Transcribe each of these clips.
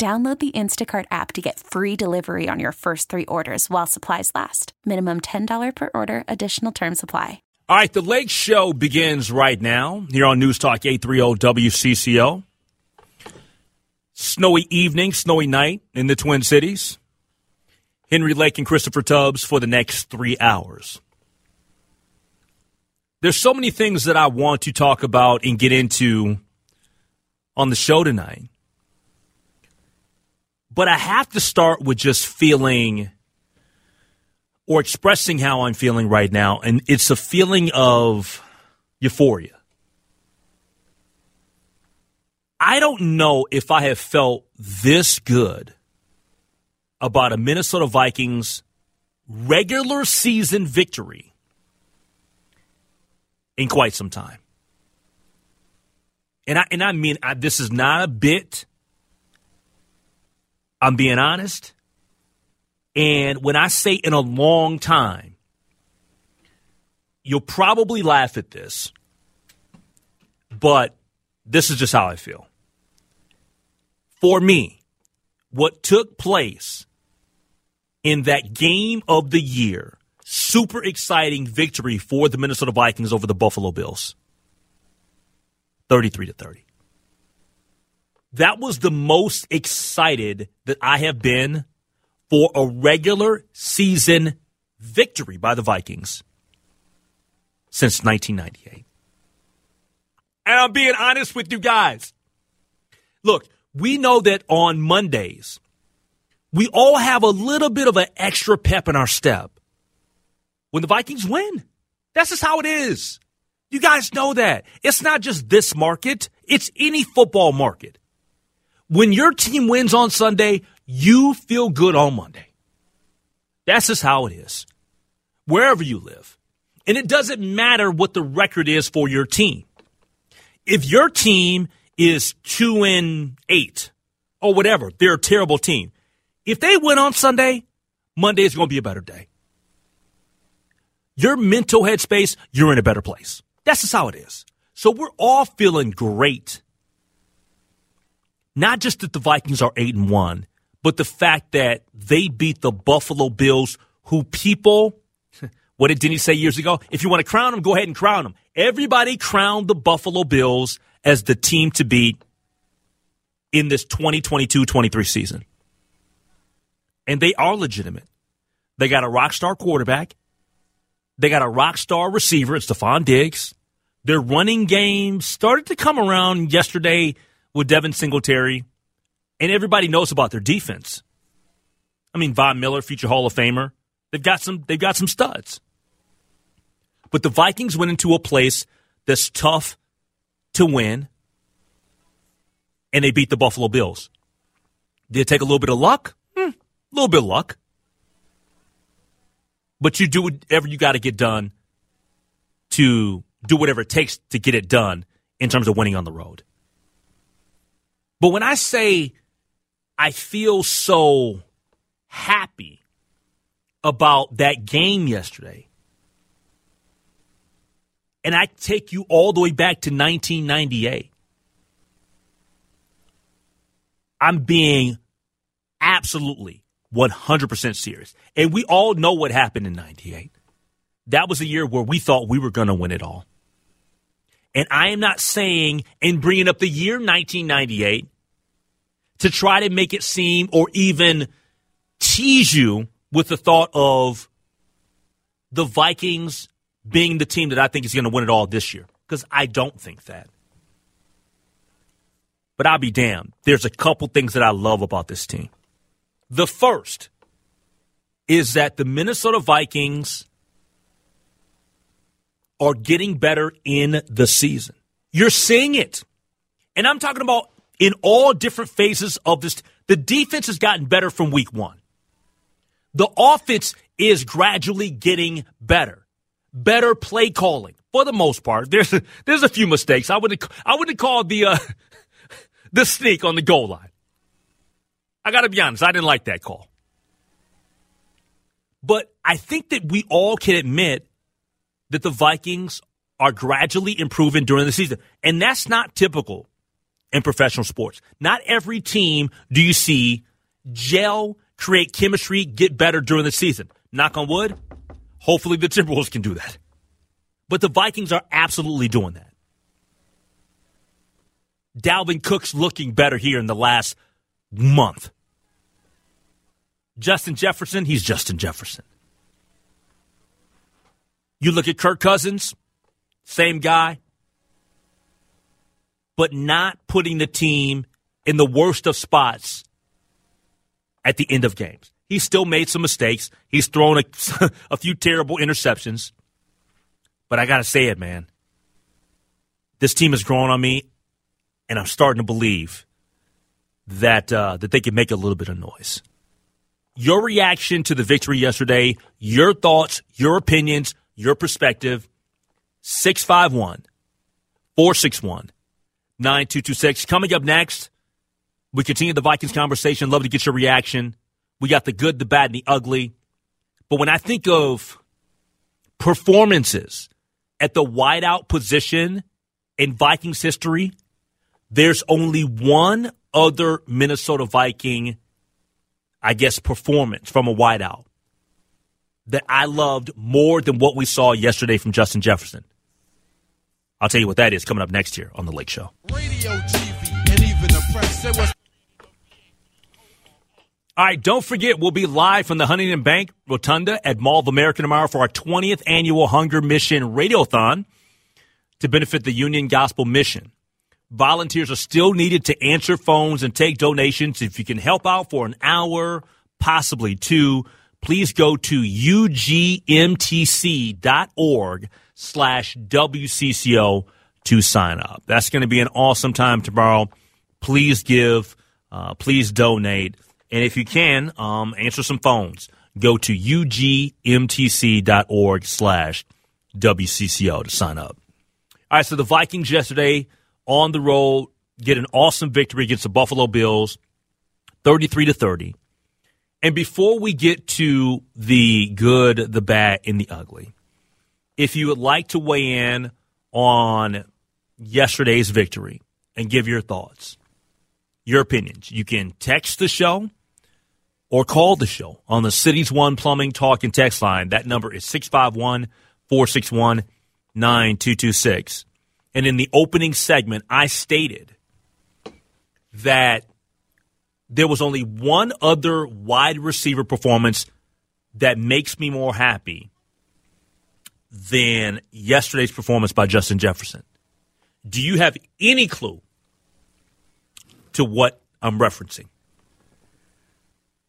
Download the Instacart app to get free delivery on your first three orders while supplies last. Minimum $10 per order, additional term supply. All right, the Lake Show begins right now here on News Talk 830 WCCO. Snowy evening, snowy night in the Twin Cities. Henry Lake and Christopher Tubbs for the next three hours. There's so many things that I want to talk about and get into on the show tonight. But I have to start with just feeling or expressing how I'm feeling right now. And it's a feeling of euphoria. I don't know if I have felt this good about a Minnesota Vikings regular season victory in quite some time. And I and I mean I, this is not a bit. I'm being honest. And when I say in a long time, you'll probably laugh at this. But this is just how I feel. For me, what took place in that game of the year, super exciting victory for the Minnesota Vikings over the Buffalo Bills. 33 to 30. That was the most excited that I have been for a regular season victory by the Vikings since 1998. And I'm being honest with you guys. Look, we know that on Mondays, we all have a little bit of an extra pep in our step when the Vikings win. That's just how it is. You guys know that. It's not just this market, it's any football market. When your team wins on Sunday, you feel good on Monday. That's just how it is. Wherever you live. And it doesn't matter what the record is for your team. If your team is two and eight or whatever, they're a terrible team. If they win on Sunday, Monday is going to be a better day. Your mental headspace, you're in a better place. That's just how it is. So we're all feeling great. Not just that the Vikings are 8 and 1, but the fact that they beat the Buffalo Bills, who people, what did Denny say years ago? If you want to crown them, go ahead and crown them. Everybody crowned the Buffalo Bills as the team to beat in this 2022 23 season. And they are legitimate. They got a rock star quarterback. They got a rock star receiver. Stefon Diggs. Their running game started to come around yesterday with Devin Singletary, and everybody knows about their defense. I mean, Von Miller, future Hall of Famer. They've got some. They've got some studs. But the Vikings went into a place that's tough to win, and they beat the Buffalo Bills. Did it take a little bit of luck? Hmm, a little bit of luck. But you do whatever you got to get done to do whatever it takes to get it done in terms of winning on the road. But when I say I feel so happy about that game yesterday, and I take you all the way back to 1998, I'm being absolutely 100% serious. And we all know what happened in 98. That was a year where we thought we were going to win it all. And I am not saying and bringing up the year 1998 to try to make it seem or even tease you with the thought of the Vikings being the team that I think is going to win it all this year. Because I don't think that. But I'll be damned. There's a couple things that I love about this team. The first is that the Minnesota Vikings are getting better in the season. You're seeing it. And I'm talking about in all different phases of this. The defense has gotten better from week one. The offense is gradually getting better. Better play calling for the most part. There's a, there's a few mistakes. I wouldn't I wouldn't call the uh, the sneak on the goal line. I got to be honest. I didn't like that call. But I think that we all can admit that the Vikings are gradually improving during the season. And that's not typical in professional sports. Not every team do you see gel, create chemistry, get better during the season. Knock on wood. Hopefully the Timberwolves can do that. But the Vikings are absolutely doing that. Dalvin Cook's looking better here in the last month. Justin Jefferson, he's Justin Jefferson. You look at Kirk Cousins, same guy, but not putting the team in the worst of spots at the end of games. He still made some mistakes. He's thrown a, a few terrible interceptions. But I got to say it, man. This team is growing on me, and I'm starting to believe that uh, that they can make a little bit of noise. Your reaction to the victory yesterday, your thoughts, your opinions, your perspective, 651 461 9226. Coming up next, we continue the Vikings conversation. Love to get your reaction. We got the good, the bad, and the ugly. But when I think of performances at the wideout position in Vikings history, there's only one other Minnesota Viking, I guess, performance from a wideout that I loved more than what we saw yesterday from Justin Jefferson. I'll tell you what that is coming up next year on The Lake Show. Radio, TV, and even the press all right, don't forget, we'll be live from the Huntington Bank Rotunda at Mall of America tomorrow for our 20th annual Hunger Mission Radiothon to benefit the Union Gospel Mission. Volunteers are still needed to answer phones and take donations. If you can help out for an hour, possibly two, please go to ugmtc.org slash WCCO to sign up. That's going to be an awesome time tomorrow. Please give, uh, please donate. And if you can, um, answer some phones. Go to ugmtc.org slash WCCO to sign up. All right, so the Vikings yesterday on the road get an awesome victory against the Buffalo Bills, 33 to 30. And before we get to the good, the bad, and the ugly, if you would like to weigh in on yesterday's victory and give your thoughts, your opinions, you can text the show or call the show on the Cities One Plumbing Talk and Text line. That number is 651 461 9226. And in the opening segment, I stated that there was only one other wide receiver performance that makes me more happy than yesterday's performance by Justin Jefferson. Do you have any clue to what I'm referencing?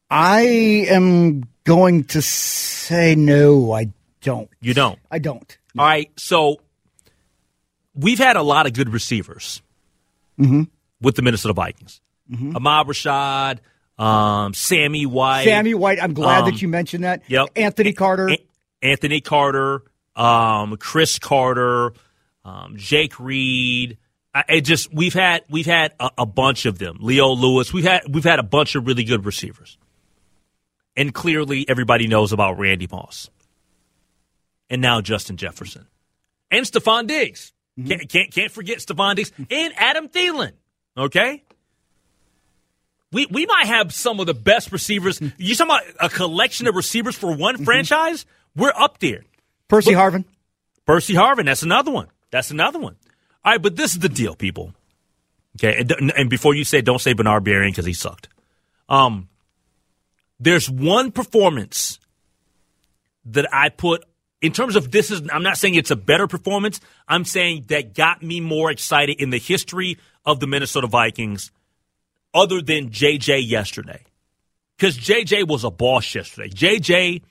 I am going to say no, I don't. You don't? I don't. No. All right. So we've had a lot of good receivers mm-hmm. with the Minnesota Vikings. Mm-hmm. Ahmad Rashad, um, Sammy White. Sammy White, I'm glad um, that you mentioned that. Yep. Anthony Carter. A- Anthony Carter, um, Cris Carter, um, Jake Reed. it just we've had we've had a, a, bunch of them. Leo Lewis. We've had we've had a bunch of really good receivers. And clearly everybody knows about Randy Moss. And now Justin Jefferson. And Stefon Diggs. Mm-hmm. Can't, can't, can't forget Stefon Diggs and Adam Thielen. Okay? We, we might have some of the best receivers. You talking about a collection of receivers for one mm-hmm. franchise? We're up there. Percy but, Harvin. Percy Harvin. That's another one. That's another one. All right, but this is the deal, people. Okay, and, and before you say, don't say Bernard Berrian because he sucked. Um, there's one performance that I put in terms of this is I'm not saying it's a better performance. I'm saying that got me more excited in the history of the Minnesota Vikings other than JJ yesterday. because JJ was a boss yesterday. JJ,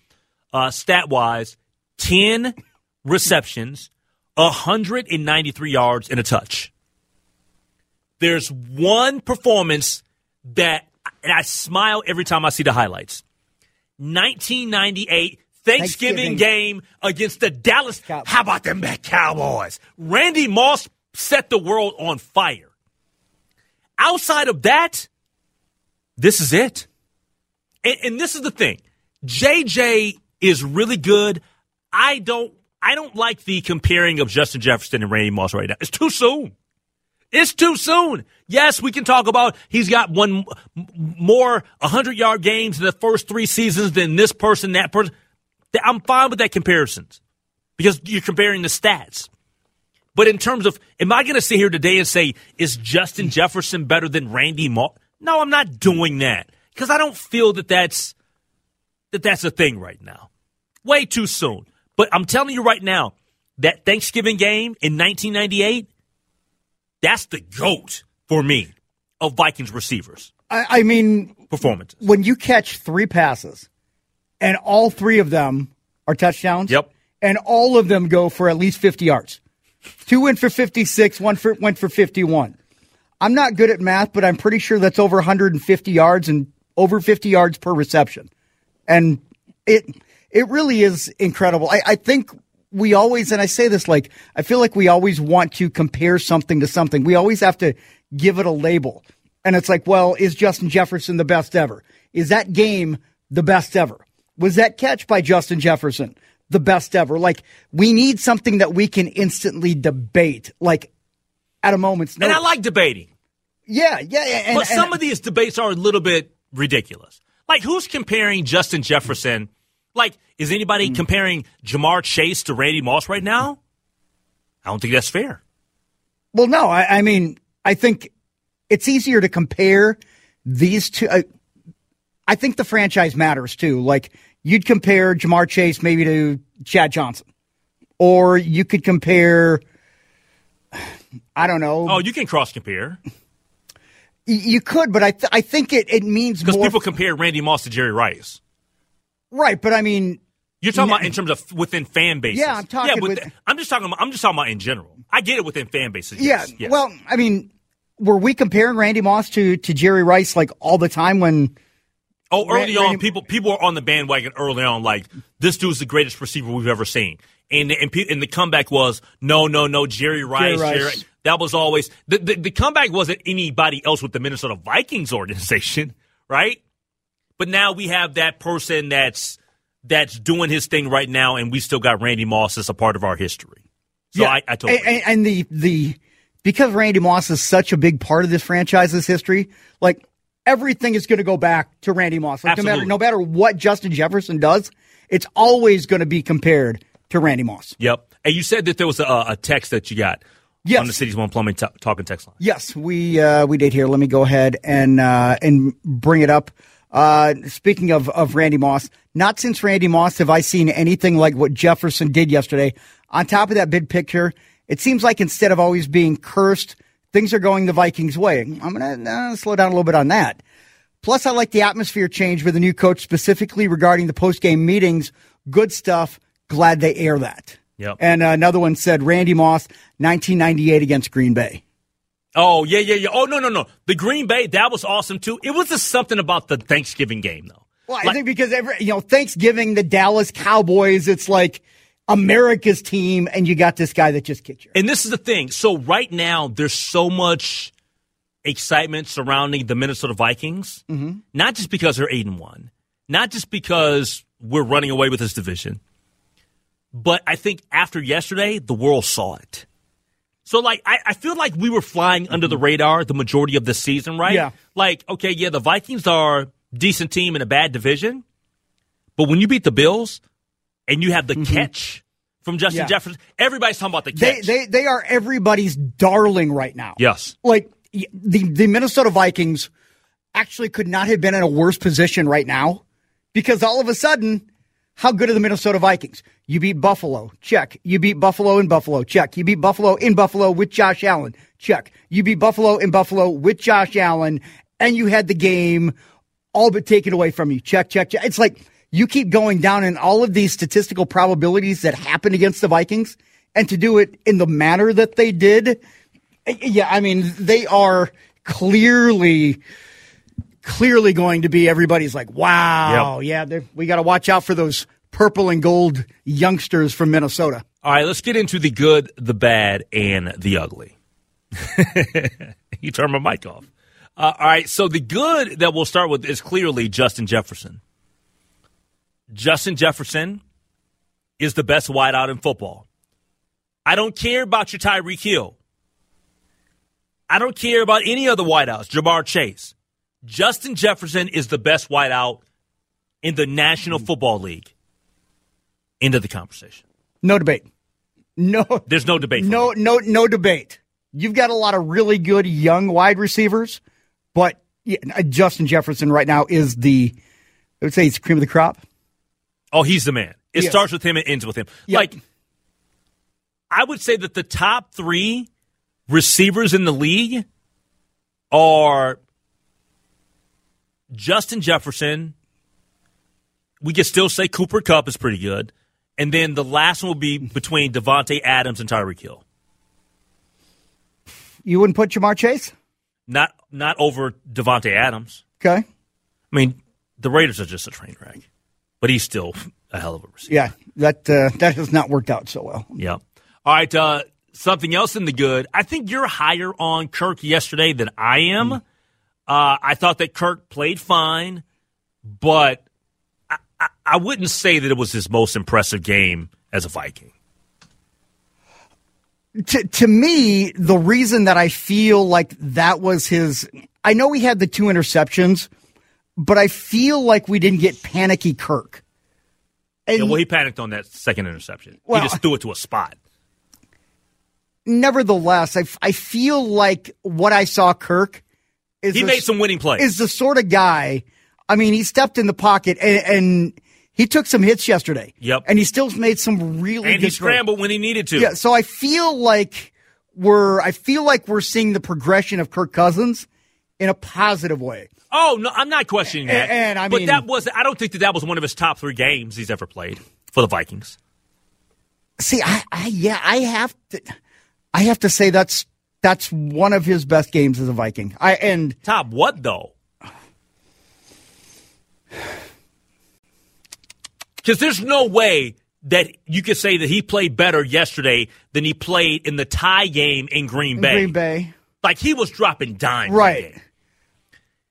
uh, stat wise, 10 receptions, 193 yards, and a touch. There's one performance that and I smile every time I see the highlights. 1998 Thanksgiving, Thanksgiving. game against the Dallas. Cow- How about them Cowboys? Randy Moss set the world on fire. Outside of that, this is it. And, and this is the thing. JJ is really good. I don't I don't like the comparing of Justin Jefferson and Randy Moss right now. It's too soon. It's too soon. Yes, we can talk about he's got one more 100 yard games in the first three seasons than this person, that person. I'm fine with that comparisons because you're comparing the stats. But in terms of, am I going to sit here today and say, is Justin Jefferson better than Randy Moss? No, I'm not doing that because I don't feel that that's, that that's a thing right now. Way too soon. But I'm telling you right now, that Thanksgiving game in 1998, that's the GOAT for me of Vikings receivers I, I mean, performances. when you catch three passes and all three of them are touchdowns. Yep. And all of them go for at least 50 yards. Two went for 56, one for, went for 51. I'm not good at math, but I'm pretty sure that's over 150 yards and over 50 yards per reception. And it it really is incredible. I, I think we always, and I say this like, I feel like we always want to compare something to something. We always have to give it a label. And it's like, well, is Justin Jefferson the best ever? Is that game the best ever? Was that catch by Justin Jefferson the best ever? Like, we need something that we can instantly debate, like at a moment's notice. And. I like debating. yeah, yeah, yeah. And, But some and- of these debates are a little bit ridiculous. Like, who's comparing Justin Jefferson? Like, is anybody Hmm. comparing Ja'Marr Chase to Randy Moss right now? I don't think that's fair. Well, no, I, I mean, I think it's easier to compare these two. I, I think the franchise matters too. Like you'd compare Ja'Marr Chase maybe to Chad Johnson, or you could compare. I don't know. Oh, you can cross compare you could, but I th- I think it it means because people compare Randy Moss to Jerry Rice. right, but I mean, You're talking No. about in terms of within fan bases. Yeah, I'm talking Yeah, with- I'm just talking. About, I'm just talking about in general. I get it within fan bases. yeah. yes. Well, I mean, were we comparing Randy Moss to to Jerry Rice like all the time when? Oh, early Ran- on, people people were on the bandwagon early on, like this dude's the greatest receiver we've ever seen. And and, pe- and the comeback was no, no, no, Jerry Rice. Rice. Jerry, that was always the, the the comeback wasn't anybody else with the Minnesota Vikings organization, right? But now we have that person that's that's doing his thing right now, and we still got Randy Moss as a part of our history. So I, I totally and, and, and the the because Randy Moss is such a big part of this franchise's history, like everything is going to go back to Randy Moss. Like no matter no matter what Justin Jefferson does, it's always going to be compared to Randy Moss. Yep. And you said that there was a, a text that you got Yes. on the City's One Plumbing t- talking text line. Yes, we uh, we did here. Let me go ahead and uh, and bring it up. Uh, speaking of of Randy Moss, not since Randy Moss have I seen anything like what Jefferson did yesterday. On top of that big picture, it seems like instead of always being cursed, things are going the Vikings' way. I'm gonna uh, slow down a little bit on that. Plus, I like the atmosphere change with the new coach, specifically regarding the post game meetings. Good stuff. Glad they air that. Yep. And uh, another one said Randy Moss, 1998 against Green Bay. Oh yeah, yeah, yeah. Oh no, no, no. The Green Bay that was awesome too. It was just something about the Thanksgiving game though. Well, I Like- think because every you know Thanksgiving, the Dallas Cowboys, it's like America's team, and you got this guy that just kicked your. And this is the thing. So right now, there's so much excitement surrounding the Minnesota Vikings. Mm-hmm. Not just because they're eight and one, not just because we're running away with this division, but I think after yesterday, the world saw it. So like I, I feel like we were flying under the radar the majority of the season, right? Yeah. Like, okay, yeah, the Vikings are a decent team in a bad division. But when you beat the Bills and you have the catch from Justin Mm-hmm. Yeah. Jefferson, everybody's talking about the catch. they they are everybody's darling right now. yes. like the the Minnesota Vikings actually could not have been in a worse position right now because all of a sudden, how good are the Minnesota Vikings? You beat Buffalo, check. You beat Buffalo in Buffalo, check. You beat Buffalo in Buffalo with Josh Allen, check. You beat Buffalo in Buffalo with Josh Allen, and you had the game all but taken away from you. Check, check, check. It's like you keep going down in all of these statistical probabilities that happen against the Vikings, and to do it in the manner that they did, yeah, I mean, they are clearly clearly going to be everybody's like, wow, yep. yeah, we got to watch out for those purple and gold youngsters from Minnesota. All right, let's get into the good, the bad, and the ugly. you turn my mic off. Uh, all right, so the good that we'll start with is clearly Justin Jefferson. Justin Jefferson is the best wideout in football. I don't care about your Tyreek Hill. I don't care about any other wideouts, Ja'Marr Chase. Justin Jefferson is the best wideout in the National Football League. End of the conversation. No debate. No, there's no debate. no, me. no, no debate. You've got a lot of really good young wide receivers, but Justin Jefferson right now is the, I would say, he's the cream of the crop. Oh, he's the man. It yes. starts with him and ends with him. Yep. Like, I would say that the top three receivers in the league are Justin Jefferson. We can still say Cooper Kupp is pretty good. And then the last one will be between Davante Adams and Tyreek Hill. You wouldn't put Ja'Marr Chase? Not not over Davante Adams. Okay. I mean, the Raiders are just a train wreck, but he's still a hell of a receiver. Yeah, that uh, that has not worked out so well. Yeah. All right. Uh, something else in the good. I think you're higher on Kirk yesterday than I am. Mm. Uh, I thought that Kirk played fine, but I, I, I wouldn't say that it was his most impressive game as a Viking. To, to me, the reason that I feel like that was his, I know he had the two interceptions, but I feel like we didn't get panicky Kirk. And, yeah, well, he panicked on that second interception. Well, he just threw it to a spot nevertheless, I, I feel like what I saw Kirk is he made some winning plays. Is the sort of guy. I mean, he stepped in the pocket and, and he took some hits yesterday. Yep, and he still made some really. And he scrambled when he needed to. Yeah, so I feel like we're I feel like we're seeing the progression of Kirk Cousins in a positive way. Oh no, I'm not questioning that. And, and I mean, but that was I don't think that that was one of his top three games he's ever played for the Vikings. See, I, I yeah, I have to. I have to say that's that's one of his best games as a Viking. I and top what though? Because there's no way that you could say that he played better yesterday than he played in the tie game in Green in Bay. Green Bay, like he was dropping dimes. Right.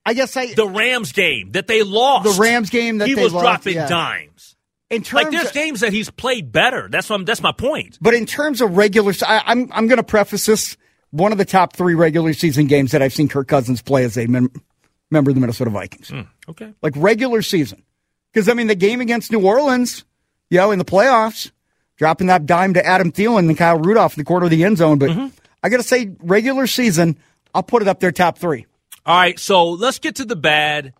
I guess I the Rams game that they lost. The Rams game that he was lost, dropping yeah. dimes. In terms like there's of, games that he's played better. That's what I'm, that's my point. But in terms of regular, I, I'm I'm going to preface this. One of the top three regular season games that I've seen Kirk Cousins play as a mem- member of the Minnesota Vikings. Mm, okay, like regular season, because I mean the game against New Orleans, you know, in the playoffs, dropping that dime to Adam Thielen and Kyle Rudolph in the corner of the end zone. But mm-hmm. I got to say, regular season, I'll put it up there top three. All right, so let's get to the bad.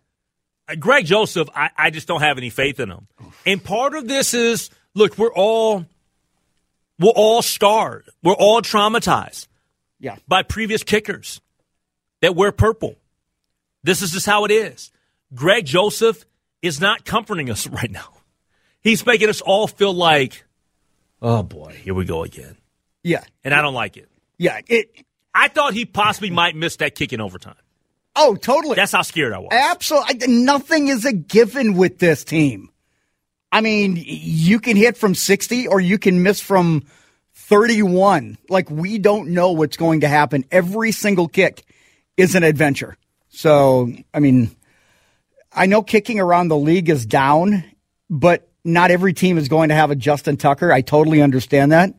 Uh, Greg Joseph, I, I just don't have any faith in him. And part of this is look, we're all we're all scarred. We're all traumatized. Yeah. By previous kickers that wear purple. This is just how it is. Greg Joseph is not comforting us right now. He's making us all feel like, oh boy, here we go again. Yeah. And I don't like it. Yeah. It I thought he possibly might miss that kick in overtime. Oh, totally. That's how scared I was. Absolutely. Nothing is a given with this team. I mean, you can hit from 60 or you can miss from 31. Like, we don't know what's going to happen. Every single kick is an adventure. So, I mean, I know kicking around the league is down, but not every team is going to have a Justin Tucker. I totally understand that.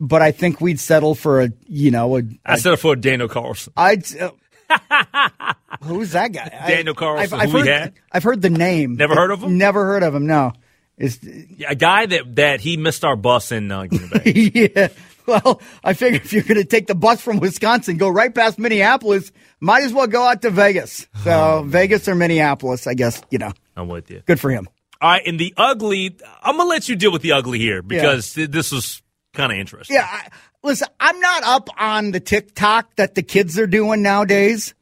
But I think we'd settle for a, you know, a, I settle for a Daniel Carlson. I'd, uh, Who's that guy? Daniel Carlson. I've, I've heard, I've heard the name. Never heard of him. Never heard of him. No. Is a guy that that he missed our bus in uh, Green Bay. yeah. Well, I figure if you're going to take the bus from Wisconsin, go right past Minneapolis, might as well go out to Vegas. So oh, Vegas or Minneapolis, I guess you know. I'm with you. Good for him. All right, and the ugly. I'm gonna let you deal with the ugly here because yeah. this was kind of interesting. Yeah. I, listen, I'm not up on the TikTok that the kids are doing nowadays.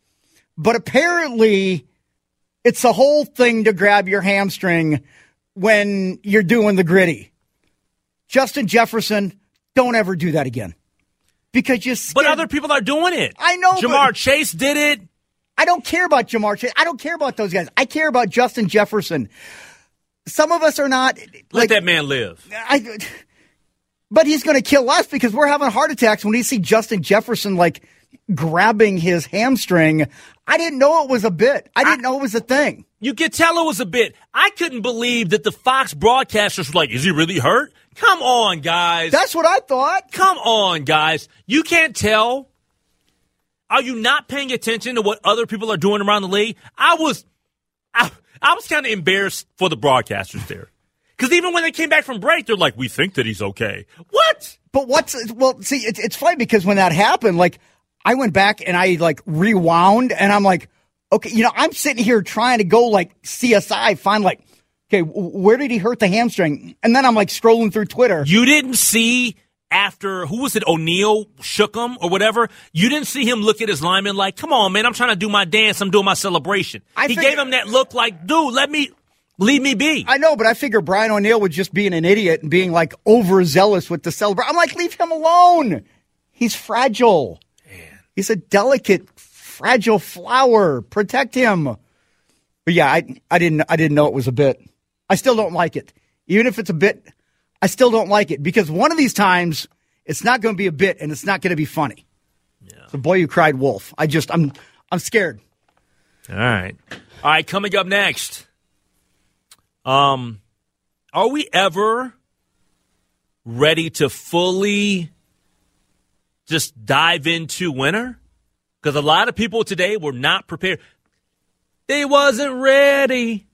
But apparently, It's a whole thing to grab your hamstring when you're doing the Griddy. Justin Jefferson, don't ever do that again. Because you But other people are doing it. I know, Ja'Marr Chase did it. I don't care about Ja'Marr Chase. I don't care about those guys. I care about Justin Jefferson. Some of us are not Let like that man live. I, but he's going to kill us because we're having heart attacks when we see Justin Jefferson like grabbing his hamstring. I didn't know it was a bit. I didn't know it was a thing. You could tell it was a bit. I couldn't believe that the Fox broadcasters were like, "Is he really hurt?" Come on, guys. That's what I thought. Come on, guys. You can't tell. Are you not paying attention to what other people are doing around the league? I was, I, I was kind of embarrassed for the broadcasters there, because even when they came back from break, they're like, "We think that he's okay." What? But what's well? See, it's it's funny because when that happened, like I went back and I like rewound, and I'm like, okay, you know, I'm sitting here trying to go like CSI, find like, okay, where did he hurt the hamstring? And then I'm like scrolling through Twitter. You didn't see after who was it? O'Neill shook him or whatever. You didn't see him look at his lineman like, "Come on, man, I'm trying to do my dance. I'm doing my celebration." I he figure- gave him that look like, "Dude, let me leave me be." I know, but I figure Brian O'Neill would just being an idiot and being like overzealous with the celebration. I'm like, leave him alone. He's fragile. He's a delicate, fragile flower. Protect him. But yeah, I I didn't I didn't know it was a bit. I still don't like it. Even if it's a bit, I still don't like it because one of these times it's not going to be a bit and it's not going to be funny. Yeah. The boy who cried wolf. I just I'm I'm scared. All right. All right, coming up next. Um are we ever ready to fully just dive into winter? Cuz a lot of people today were not prepared. They wasn't ready.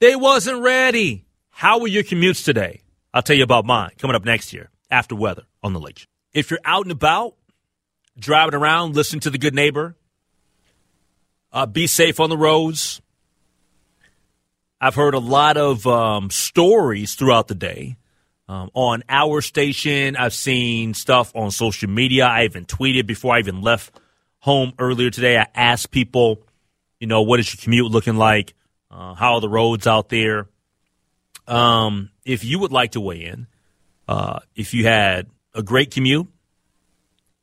They wasn't ready. How were your commutes today? I'll tell you about mine coming up next year after weather on the lake. If you're out and about, driving around, listen to the good neighbor, uh, be safe on the roads. I've heard a lot of um, stories throughout the day um, on our station. I've seen stuff on social media. I even tweeted before I even left home earlier today. I asked people, you know, what is your commute looking like? Uh, how are the roads out there? Um, if you would like to weigh in, uh, if you had a great commute,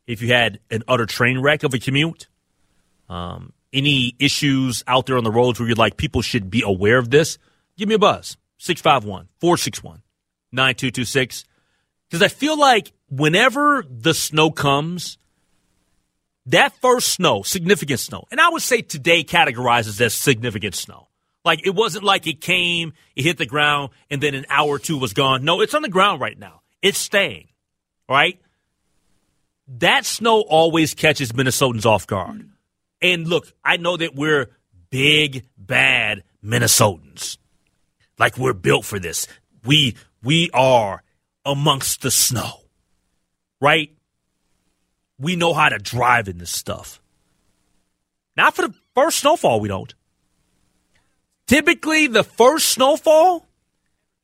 if you had an utter train wreck of a commute, um, any issues out there on the roads where you're like, people should be aware of this, give me a buzz. 651 461 9226. Because I feel like whenever the snow comes, that first snow, significant snow, and I would say today categorizes as significant snow. Like it wasn't like it came, it hit the ground, and then an hour or two was gone. No, it's on the ground right now. It's staying, right? That snow always catches Minnesotans off guard. And look, I know that we're big, bad Minnesotans. Like we're built for this. We we are amongst the snow. Right? We know how to drive in this stuff. Not for the first snowfall, we don't. Typically, the first snowfall,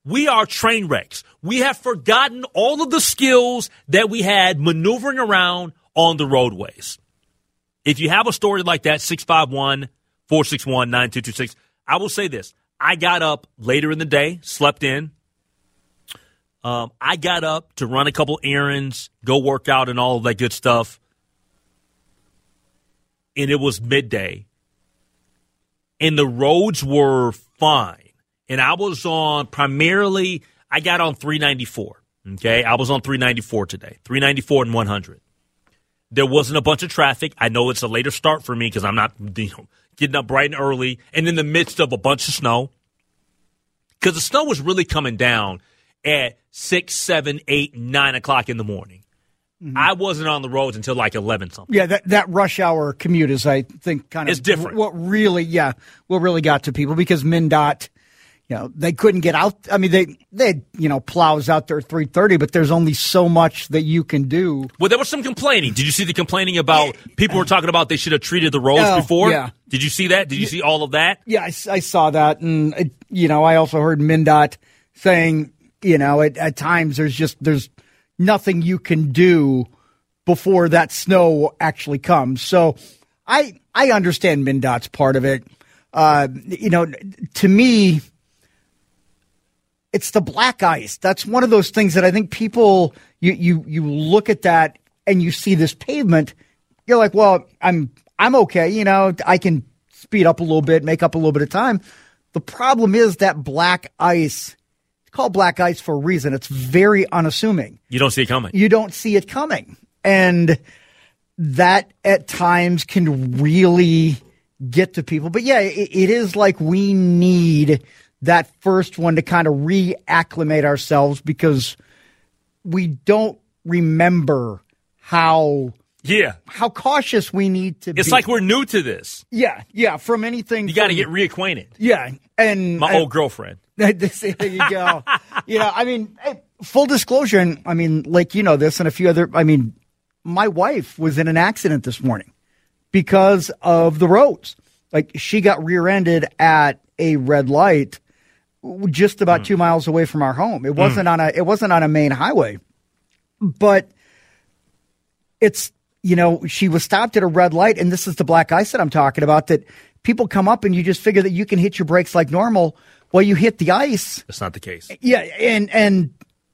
we are train wrecks. We have forgotten all of the skills that we had maneuvering around on the roadways. If you have a story like that, 651 461 9226, I will say this. I got up later in the day, slept in. Um, I got up to run a couple errands, go work out, and all of that good stuff. And it was midday. And the roads were fine. And I was on primarily, I got on 394. Okay. I was on 394 today, 394 and 100. There wasn't a bunch of traffic. I know it's a later start for me because I'm not you know, getting up bright and early and in the midst of a bunch of snow. Because the snow was really coming down at six, seven, eight, nine o'clock in the morning. Mm-hmm. I wasn't on the roads until like 11 something. Yeah, that, that rush hour commute is, I think, kind of It's different. What really, yeah, what really got to people because MnDOT, you know, they couldn't get out. I mean, they they you know plows out there at three thirty, but there's only so much that you can do. Well, there was some complaining. Did you see the complaining about people were talking about they should have treated the roads Oh, before? yeah. Did you see that? Did you see all of that? Yeah, I saw that, and it, you know, I also heard MnDOT saying, you know, at, times there's just there's nothing you can do before that snow actually comes. So I I understand MnDOT's part of it. Uh, you know, to me, it's the black ice. That's one of those things that I think people you you you look at that and you see this pavement, you're like, well, I'm I'm okay. You know, I can speed up a little bit, make up a little bit of time. The problem is that black ice. It's called black ice for a reason. It's very unassuming. You don't see it coming. You don't see it coming, and that at times can really get to people. But yeah, it, it is like we need that first one to kind of reacclimate ourselves because we don't remember how yeah how cautious we need to it's be. It's like we're new to this yeah yeah from anything you got to get reacquainted yeah and my old girlfriend there you go. you know, I mean, full disclosure, and I mean, like you know this, and a few other. I mean, my wife was in an accident this morning because of the roads. Like she got rear-ended at a red light, just about hmm. two miles away from our home. It hmm. wasn't on a. It wasn't on a main highway, but it's you know she was stopped at a red light and this is the black ice that i'm talking about that people come up and you just figure that you can hit your brakes like normal. Well you hit the ice. That's not the case. Yeah and and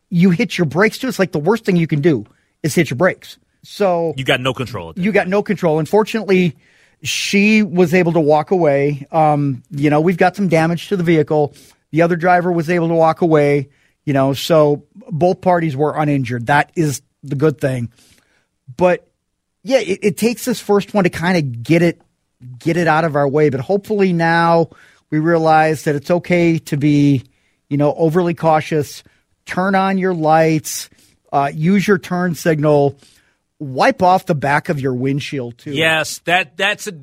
you hit your brakes too. It's like the worst thing you can do is hit your brakes. So you got no control you got no control. Unfortunately she was able to walk away. Um, you know we've got some damage to the vehicle. The other driver was able to walk away you know so both parties were uninjured. That is the good thing. But yeah, it, it takes this first one to kind of get it get it out of our way. But hopefully now we realize that it's okay to be, you know, overly cautious. Turn on your lights, uh, use your turn signal, wipe off the back of your windshield too. yes that that's a,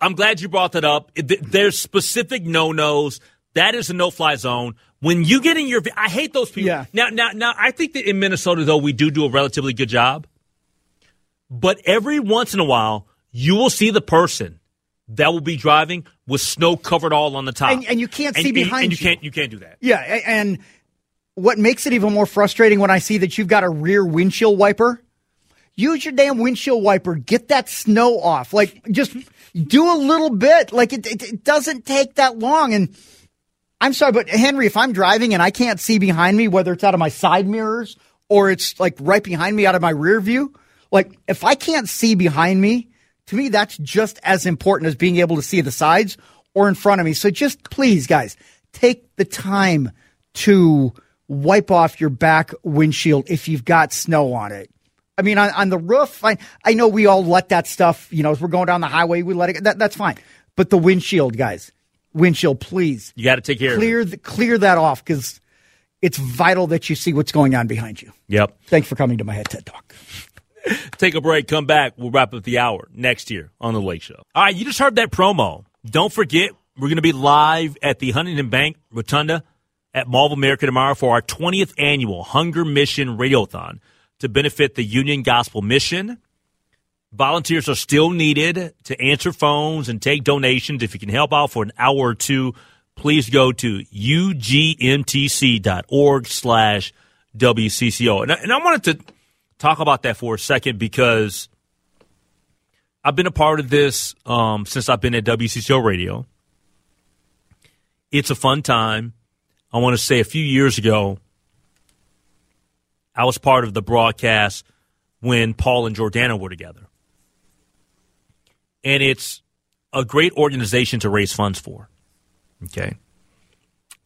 i'm glad you brought that up there's specific no-nos that is a no-fly zone when you get in your i hate those people Yeah. now now now i think that in minnesota though we do do a relatively good job but every once in a while you will see the person that will be driving with snow covered all on the top And- and you can't see and, behind and you you. can't you can't do that Yeah, and what makes it even more frustrating when I see that you've got a rear windshield wiper. Use your damn windshield wiper. Get that snow off. Like, just do a little bit. Like, it, it, it doesn't take that long. And I'm sorry, but Henry, if I'm driving and I can't see behind me, whether it's out of my side mirrors or it's like right behind me out of my rear view, like, if I can't see behind me, to me, that's just as important as being able to see the sides or in front of me. So just please, guys, take the time to wipe off your back windshield if you've got snow on it. I mean, on, on the roof, I, I know we all let that stuff, you know, as we're going down the highway, we let it, that, that's fine. But the windshield, guys, windshield, please you got to take care of clear, it the, clear that off because it's vital that you see what's going on behind you. yep Thanks for coming to my head TED Talk. Take a break, come back. We'll wrap up the hour next year on The Lake Show. All right, you just heard that promo. Don't forget, we're going to be live at the Huntington Bank Rotunda at Mall of America tomorrow for our 20th annual Hunger Mission Radiothon to benefit the Union Gospel Mission. Volunteers are still needed to answer phones and take donations. If you can help out for an hour or two, please go to ugmtc.org slash WCCO. And I, and I wanted to talk about that for a second because I've been a part of this um, since I've been at WCCO Radio. It's a fun time. I want to say a few years ago, I was part of the broadcast when Paul and Jordana were together. And it's a great organization to raise funds for. Okay.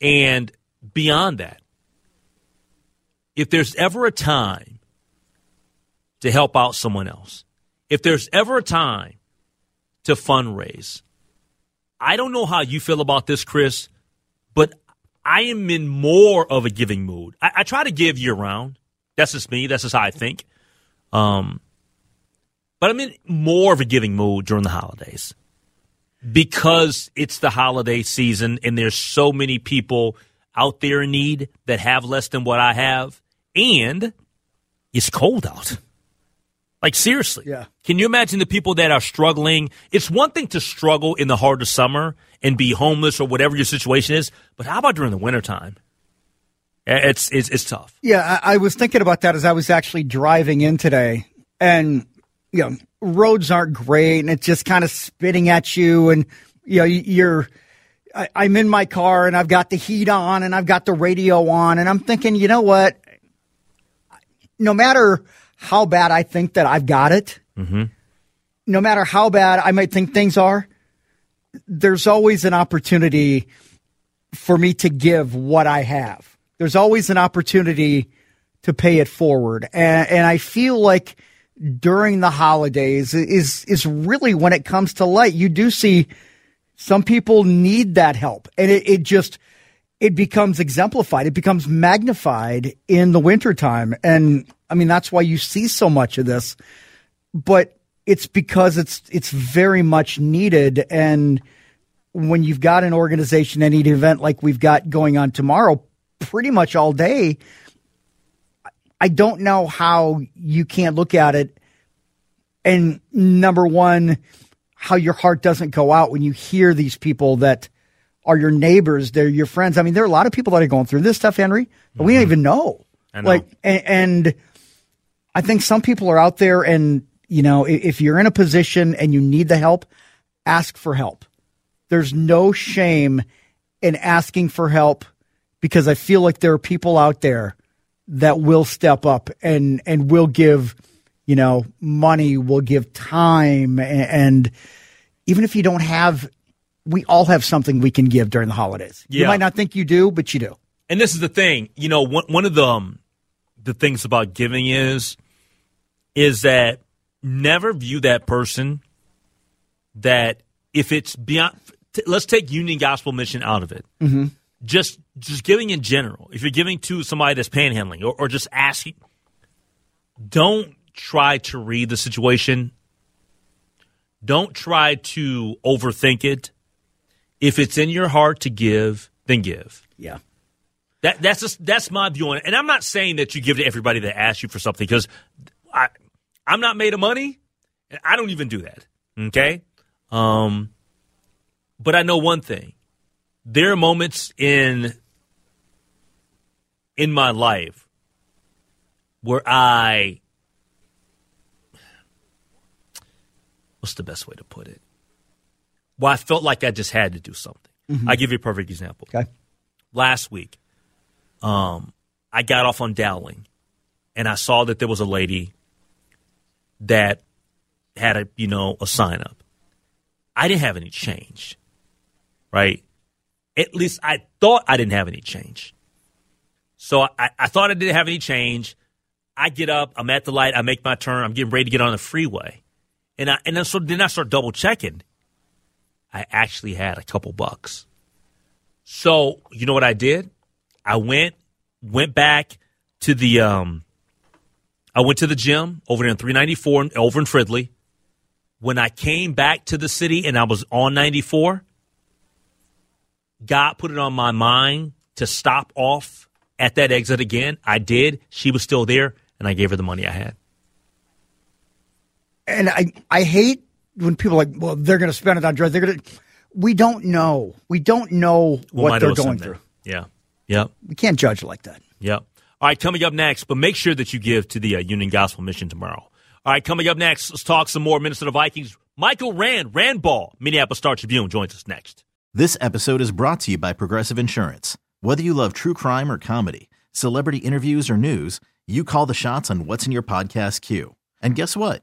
And beyond that, if there's ever a time to help out someone else, if there's ever a time to fundraise, I don't know how you feel about this, Chris, but I am in more of a giving mood. I, I try to give year round. That's just me. That's just how I think. Um, but I'm in more of a giving mood during the holidays because it's the holiday season and there's so many people out there in need that have less than what I have, and it's cold out. Like seriously. Yeah. Can you imagine the people that are struggling? It's one thing to struggle in the heart of summer and be homeless or whatever your situation is, but how about during the wintertime? It's it's it's tough. Yeah, I, I was thinking about that as I was actually driving in today, and you know, roads aren't great, and it's just kind of spitting at you, and You know, you're. I, I'm in my car and I've got the heat on and I've got the radio on and I'm thinking, you know what? No matter how bad I think that I've got it, mm-hmm. no matter how bad I might think things are, there's always an opportunity for me to give what I have. There's always an opportunity to pay it forward. And, and I feel like during the holidays is, is really when it comes to light. You do see some people need that help and it, it just, it becomes exemplified. It becomes magnified in the wintertime. And I mean, that's why you see so much of this, but it's because it's, it's very much needed. And when you've got an organization, any event like we've got going on tomorrow, pretty much all day, I don't know how you can't look at it and number one, how your heart doesn't go out when you hear these people that are your neighbors, they're your friends. I mean, there are a lot of people that are going through this stuff, Henry, but we don't mm-hmm. even know. Know. Like, and, and I think some people are out there, and you know, if you're in a position and you need the help, ask for help. There's no shame in asking for help because I feel like there are people out there that will step up and and will give, you know, money, will give time, a- and, even if you don't have, we all have something we can give during the holidays. You might not think you do, but you do. And this is the thing, you know, one, one of the um, the things about giving is is that never view that person that if it's beyond. t- Let's take Union Gospel Mission out of it. Mm-hmm. Just just giving in general. If you're giving to somebody that's panhandling or, or just asking, don't try to read the situation. Don't try to overthink it. If it's in your heart to give, then give. Yeah. That that's just, that's my view on it. And I'm not saying that you give to everybody that asks you for something because I I'm not made of money, and I don't even do that. Okay, um, but I know one thing: there are moments in in my life where I what's the best way to put it? Well, I felt like I just had to do something. I give you a perfect example Okay. last week, um, I got off on Dowling, and I saw that there was a lady that had a you know a sign up. I didn't have any change, right? At least I thought I didn't have any change. So I, I thought I didn't have any change. I get up, I'm at the light, I make my turn, I'm getting ready to get on the freeway, and I and then so then I start double checking. I actually had a couple bucks. So you know what I did? I went went back to the um I went to the gym over there in 394 over in Fridley. When I came back to the city and I was on 94, God put it on my mind to stop off at that exit again. I did. She was still there and I gave her the money I had. and I I hate when people are like, well, they're going to spend it on drugs. They're going to. We don't know. We don't know what might they're owe some going there. through. Yeah. Yep. We can't judge like that. Yeah. All right, coming up next, but make sure that you give to the uh, Union Gospel Mission tomorrow. All right, coming up next, let's talk some more Minnesota Vikings. Michael Rand, Rand Ball, Minneapolis Star Tribune joins us next. This episode is brought to you by Progressive Insurance. Whether you love true crime or comedy, celebrity interviews or news, you call the shots on what's in your podcast queue. And guess what?